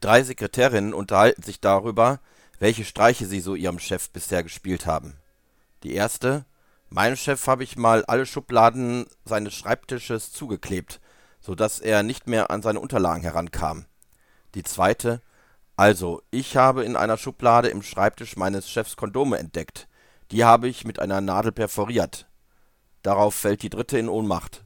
Drei Sekretärinnen unterhalten sich darüber, welche Streiche sie so ihrem Chef bisher gespielt haben. Die erste: Meinem Chef habe ich mal alle Schubladen seines Schreibtisches zugeklebt, so dass er nicht mehr an seine Unterlagen herankam. Die zweite: Also, ich habe in einer Schublade im Schreibtisch meines Chefs Kondome entdeckt. Die habe ich mit einer Nadel perforiert. Darauf fällt die dritte in Ohnmacht